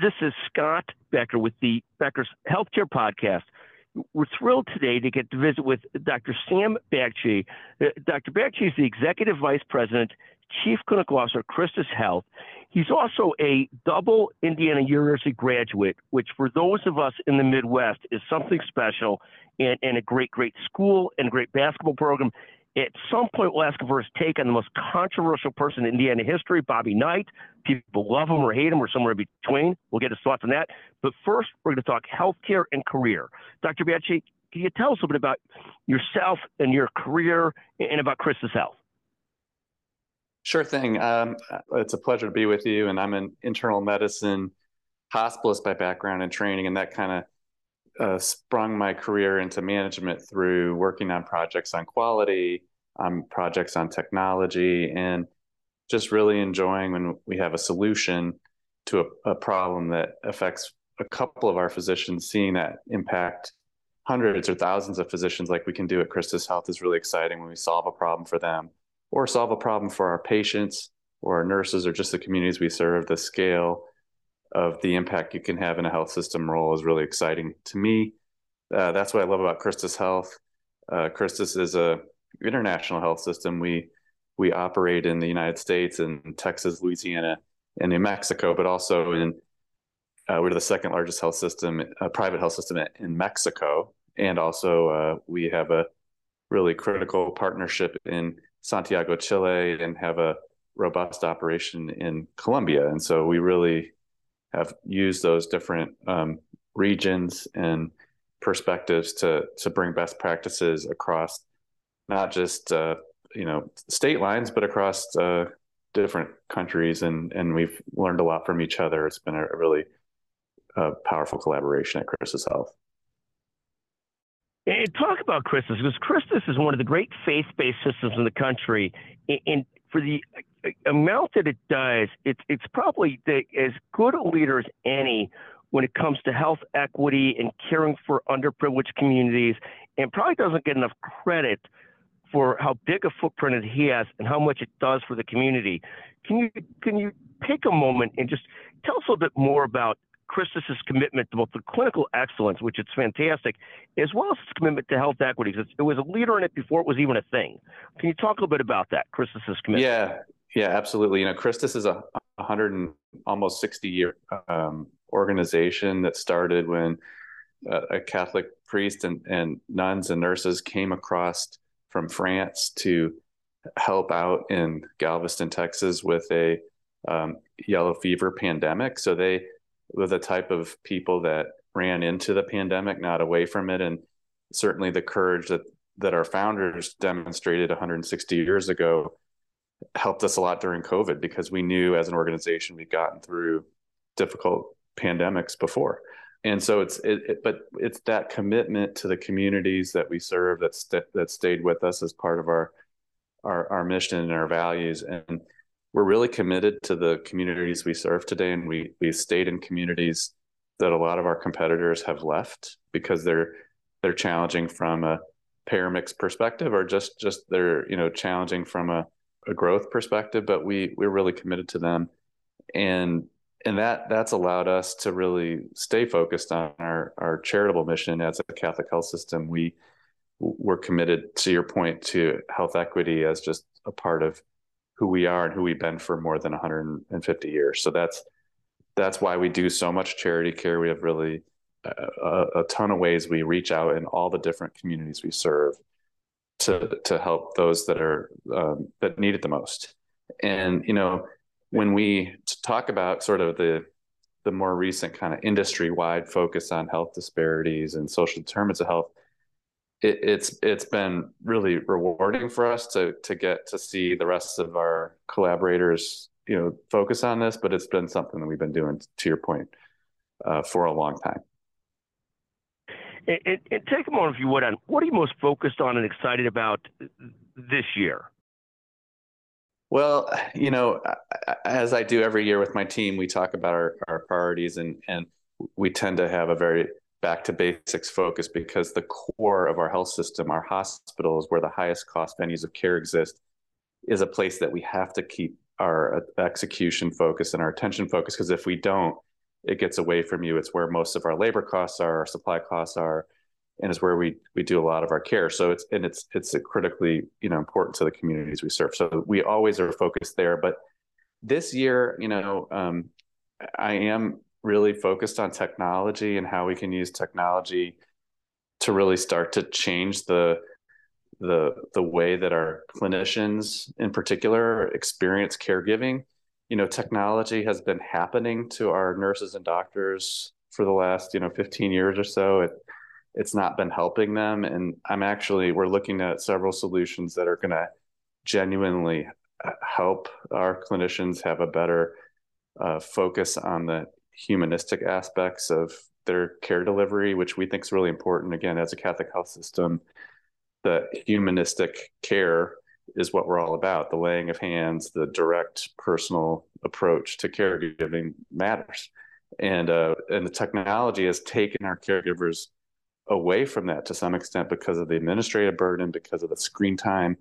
This is Scott Becker with the Becker's Healthcare Podcast. We're thrilled today to get to visit with Dr. Sam Bagchi. Uh, Dr. Bagchi is the Executive Vice President, Chief Clinical Officer, Christus Health. He's also a double Indiana University graduate, which for those of us in the Midwest is something special and, and a great, great school and great basketball program. At some point, we'll ask for his take on the most controversial person in Indiana history, Bobby Knight. People love him or hate him or somewhere in between. We'll get his thoughts on that. But first, we're going to talk healthcare and career. Dr. Bagchi, can you tell us a bit about yourself and your career and about Christus Health? Sure thing. Um, it's a pleasure to be with you. And I'm an internal medicine hospitalist by background and training, and that kind of uh, sprung my career into management through working on projects on quality, um, projects on technology, and just really enjoying when we have a solution to a, a problem that affects a couple of our physicians, seeing that impact hundreds or thousands of physicians like we can do at Christus Health is really exciting when we solve a problem for them or solve a problem for our patients or our nurses or just the communities we serve. The scale of the impact you can have in a health system role is really exciting to me. Uh, that's what I love about Christus Health. Uh, Christus is a international health system. We we operate in the United States and Texas, Louisiana, and New Mexico, but also in uh, we're the second largest health system, a private health system in Mexico, and also uh, we have a really critical partnership in Santiago, Chile, and have a robust operation in Colombia. And so we really have used those different um, regions and perspectives to to bring best practices across not just uh, you know state lines, but across uh, different countries, and and we've learned a lot from each other. It's been a really uh, powerful collaboration at Christus Health. And talk about Christus because Christus is one of the great faith-based systems in the country. And for the amount that it does, it's it's probably the, as good a leader as any when it comes to health equity and caring for underprivileged communities, and probably doesn't get enough credit for how big a footprint it has and how much it does for the community. Can you can you take a moment and just tell us a little bit more about Christus's commitment to both the clinical excellence, which is fantastic, as well as his commitment to health equity. It was a leader in it before it was even a thing. Can you talk a little bit about that, Christus's commitment? Yeah, yeah, absolutely. You know, Christus is a 100 and almost 60 year um, organization that started when uh, a Catholic priest and, and nuns and nurses came across from France to help out in Galveston, Texas, with a um, yellow fever pandemic. So they were the type of people that ran into the pandemic, not away from it, and certainly the courage that that our founders demonstrated 160 years ago helped us a lot during COVID because we knew as an organization we'd gotten through difficult pandemics before. And so it's it, it, but it's that commitment to the communities that we serve that's that, that stayed with us as part of our our our mission and our values and we're really committed to the communities we serve today and we we stayed in communities that a lot of our competitors have left because they're they're challenging from a payer mix perspective or just just they're you know challenging from a a growth perspective, but we we're really committed to them, and and that that's allowed us to really stay focused on our our charitable mission as a Catholic health system. We we're committed to your point to health equity as just a part of who we are and who we've been for more than 150 years. So that's that's why we do so much charity care. We have really a, a ton of ways we reach out in all the different communities we serve to to help those that are um, that need it the most. And you know, when we talk about sort of the the more recent kind of industry wide focus on health disparities and social determinants of health, it, it's it's been really rewarding for us to to get to see the rest of our collaborators, you know, focus on this. But it's been something that we've been doing, to your point, uh, for a long time. And, and, take a moment, if you would, on what are you most focused on and excited about this year? Well, you know, as I do every year with my team, we talk about our, our priorities and, and we tend to have a very back to basics focus because the core of our health system, our hospitals, where the highest cost venues of care exist, is a place that we have to keep our uh, execution focus and our attention focus. Because if we don't, it gets away from you. It's where most of our labor costs are, our supply costs are, and it's where we we do a lot of our care. So it's and it's it's critically you know important to the communities we serve. So we always are focused there. But this year, you know, um, I am really focused on technology and how we can use technology to really start to change the the the way that our clinicians in particular experience caregiving you know technology has been happening to our nurses and doctors for the last you know 15 years or so. It it's not been helping them. And i'm actually we're looking at several solutions that are going to genuinely uh, help our clinicians have a better uh, focus on the humanistic aspects of their care delivery which we think is really important again as a catholic health system. The humanistic care is what we're all about. The laying of hands, the direct personal approach to caregiving matters. And uh, and the technology has taken our caregivers away from that to some extent because of the administrative burden, because of the screen time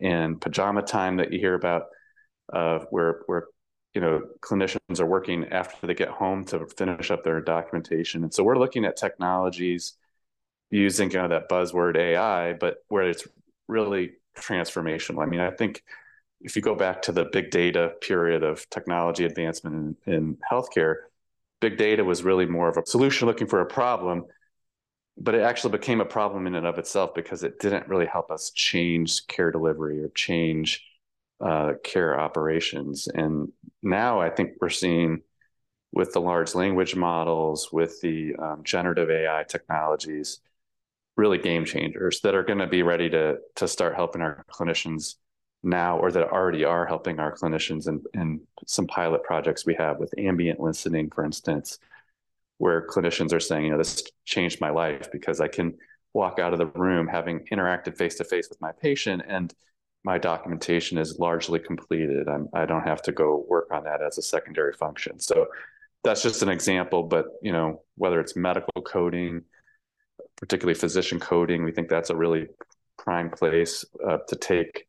and pajama time that you hear about, uh, where where you know clinicians are working after they get home to finish up their documentation. And so we're looking at technologies using kind of that buzzword AI, but where it's really transformational. I mean, I think if you go back to the big data period of technology advancement in, in healthcare, big data was really more of a solution looking for a problem, but it actually became a problem in and of itself because it didn't really help us change care delivery or change uh, care operations. And now I think we're seeing with the large language models, with the um, generative AI technologies, really game changers that are going to be ready to to start helping our clinicians now or that already are helping our clinicians in, in some pilot projects we have with ambient listening for instance where clinicians are saying you know this changed my life because i can walk out of the room having interacted face to face with my patient and my documentation is largely completed. I'm, i don't have to go work on that as a secondary function. So that's just an example but you know whether it's medical coding particularly physician coding. We think that's a really prime place uh, to take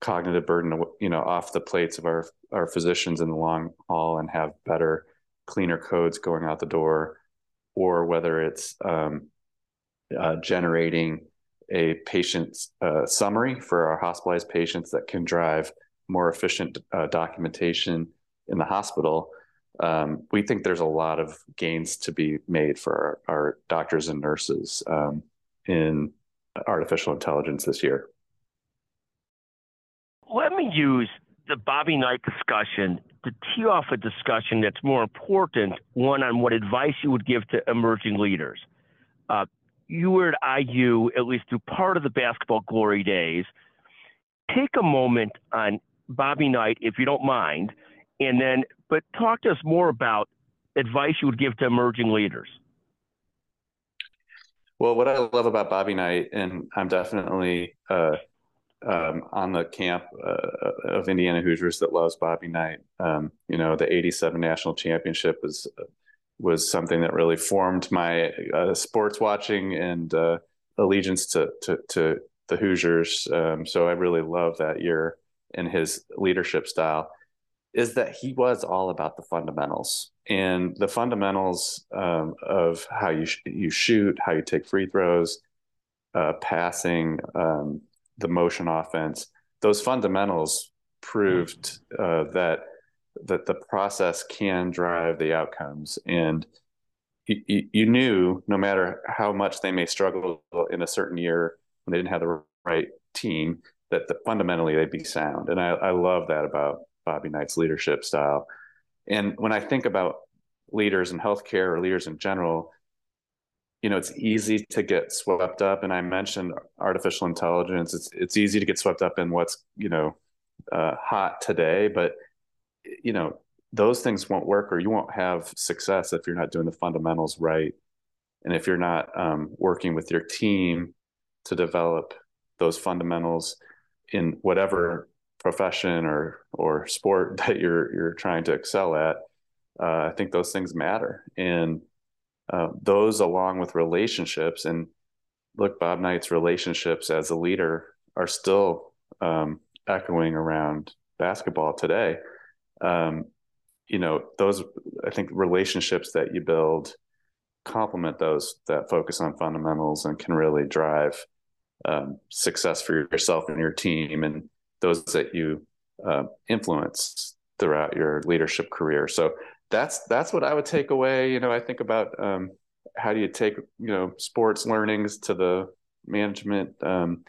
cognitive burden, you know, off the plates of our our physicians in the long haul and have better, cleaner codes going out the door, or whether it's um, uh, generating a patient uh, summary for our hospitalized patients that can drive more efficient uh, documentation in the hospital um, we think there's a lot of gains to be made for our, our doctors and nurses um, in artificial intelligence this year. Let me use the Bobby Knight discussion to tee off a discussion that's more important, one on what advice you would give to emerging leaders. Uh, you were at IU, at least through part of the basketball glory days. Take a moment on Bobby Knight, if you don't mind, and then, but talk to us more about advice you would give to emerging leaders. Well, what I love about Bobby Knight, and I'm definitely uh, um, on the camp uh, of Indiana Hoosiers that loves Bobby Knight. Um, you know, the '87 national championship was was something that really formed my uh, sports watching and uh, allegiance to, to, to the Hoosiers. Um, so I really love that year and his leadership style is that he was all about the fundamentals and the fundamentals um, of how you sh- you shoot, how you take free throws, uh, passing, um, the motion offense. Those fundamentals proved uh, that that the process can drive the outcomes, and you, knew no matter how much they may struggle in a certain year when they didn't have the right team, that the, fundamentally they'd be sound. And I, I love that about Bobby Knight's leadership style. And when I think about leaders in healthcare or leaders in general, you know, it's easy to get swept up. And I mentioned artificial intelligence. It's it's easy to get swept up in what's you know uh, hot today, but you know those things won't work, or you won't have success if you're not doing the fundamentals right, and if you're not um, working with your team to develop those fundamentals in whatever profession or or sport that you're you're trying to excel at, uh, I think those things matter. And uh, those, along with relationships, and look, Bob Knight's relationships as a leader are still um, echoing around basketball today. Um, you know, those I think relationships that you build complement those that focus on fundamentals and can really drive um, success for yourself and your team and those that you uh, influence throughout your leadership career. So that's that's what I would take away. You know, I think about um, how do you take you know sports learnings to the management um,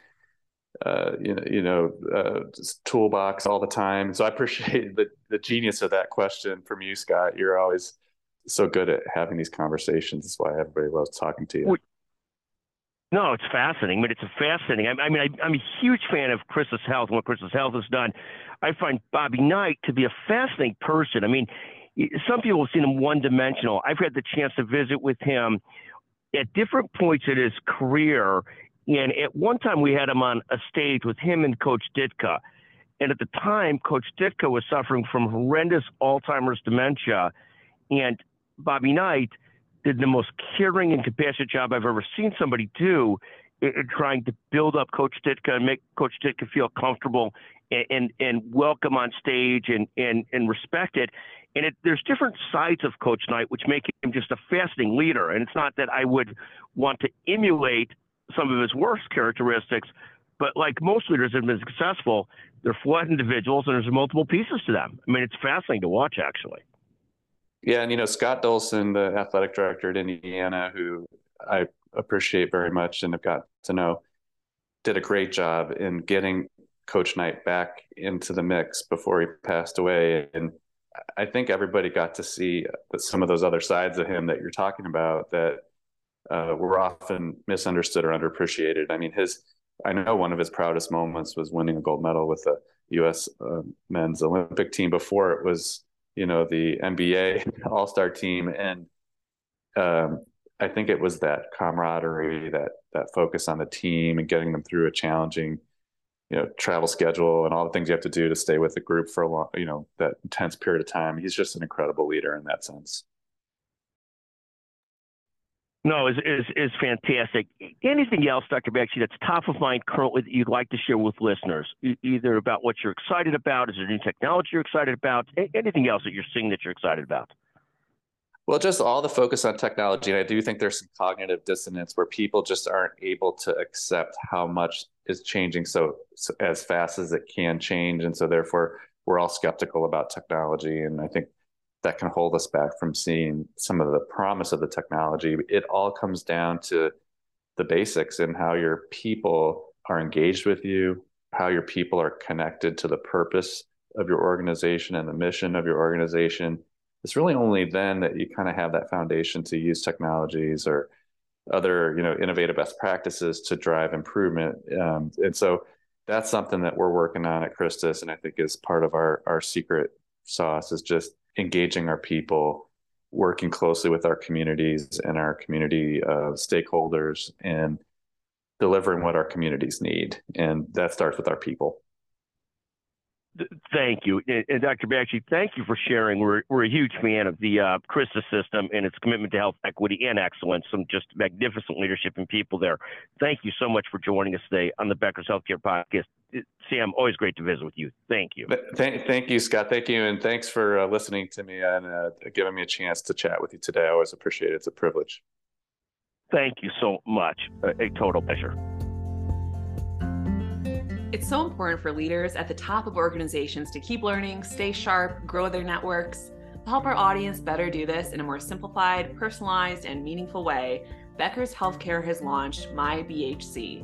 uh, you know you know uh, toolbox all the time. So I appreciate the the genius of that question from you, Scott. You're always so good at having these conversations. That's why everybody loves talking to you. No, it's fascinating. I mean, it's fascinating. I, I mean, I, am a huge fan of Christus Health and what Christus Health has done. I find Bobby Knight to be a fascinating person. I mean, some people have seen him one dimensional. I've had the chance to visit with him at different points in his career. And at one time, we had him on a stage with him and Coach Ditka. And at the time, Coach Ditka was suffering from horrendous Alzheimer's dementia. And Bobby Knight did the most caring and compassionate job I've ever seen somebody do in, in trying to build up Coach Ditka and make Coach Ditka feel comfortable and, and, and welcome on stage and, and, and respect it. And it, there's different sides of Coach Knight, which make him just a fascinating leader. And it's not that I would want to emulate some of his worst characteristics, but like most leaders that have been successful, they're flawed individuals and there's multiple pieces to them. I mean, it's fascinating to watch, actually. Yeah, and you know Scott Dolson, the athletic director at Indiana, who I appreciate very much and have got to know, did a great job in getting Coach Knight back into the mix before he passed away. And I think everybody got to see some of those other sides of him that you're talking about that uh, were often misunderstood or underappreciated. I mean, his I know one of his proudest moments was winning a gold medal with the U.S. Uh, men's Olympic team before it was you know the NBA All Star team, and um, I think it was that camaraderie, that that focus on the team, and getting them through a challenging, you know, travel schedule and all the things you have to do to stay with the group for a long, you know, that intense period of time. He's just an incredible leader in that sense. No, is is is fantastic. Anything else, Dr. Bagchi, that's top of mind currently that you'd like to share with listeners, either about what you're excited about, is there new technology you're excited about, anything else that you're seeing that you're excited about? Well, just all the focus on technology, and I do think there's some cognitive dissonance where people just aren't able to accept how much is changing so, so as fast as it can change, and so therefore we're all skeptical about technology. And I think that can hold us back from seeing some of the promise of the technology. It all comes down to the basics and how your people are engaged with you, how your people are connected to the purpose of your organization and the mission of your organization. It's really only then that you kind of have that foundation to use technologies or other, you know, innovative best practices to drive improvement. Um, and so that's something that we're working on at Christus, and I think is part of our our secret sauce is just engaging our people, working closely with our communities and our community uh, stakeholders, and delivering what our communities need. And that starts with our people. Thank you. And Dr. Bagchi, thank you for sharing. We're, we're a huge fan of the uh, system and its commitment to health equity and excellence. Some just magnificent leadership and people there. Thank you so much for joining us today on the Becker's Healthcare Podcast. Sam, always great to visit with you. Thank you. Thank, thank you, Scott. Thank you. And thanks for uh, listening to me and uh, giving me a chance to chat with you today. I always appreciate it. It's a privilege. Thank you so much. a, a total pleasure. It's so important for leaders at the top of organizations to keep learning, stay sharp, grow their networks. To help our audience better do this in a more simplified, personalized, and meaningful way, Becker's Healthcare has launched My BHC.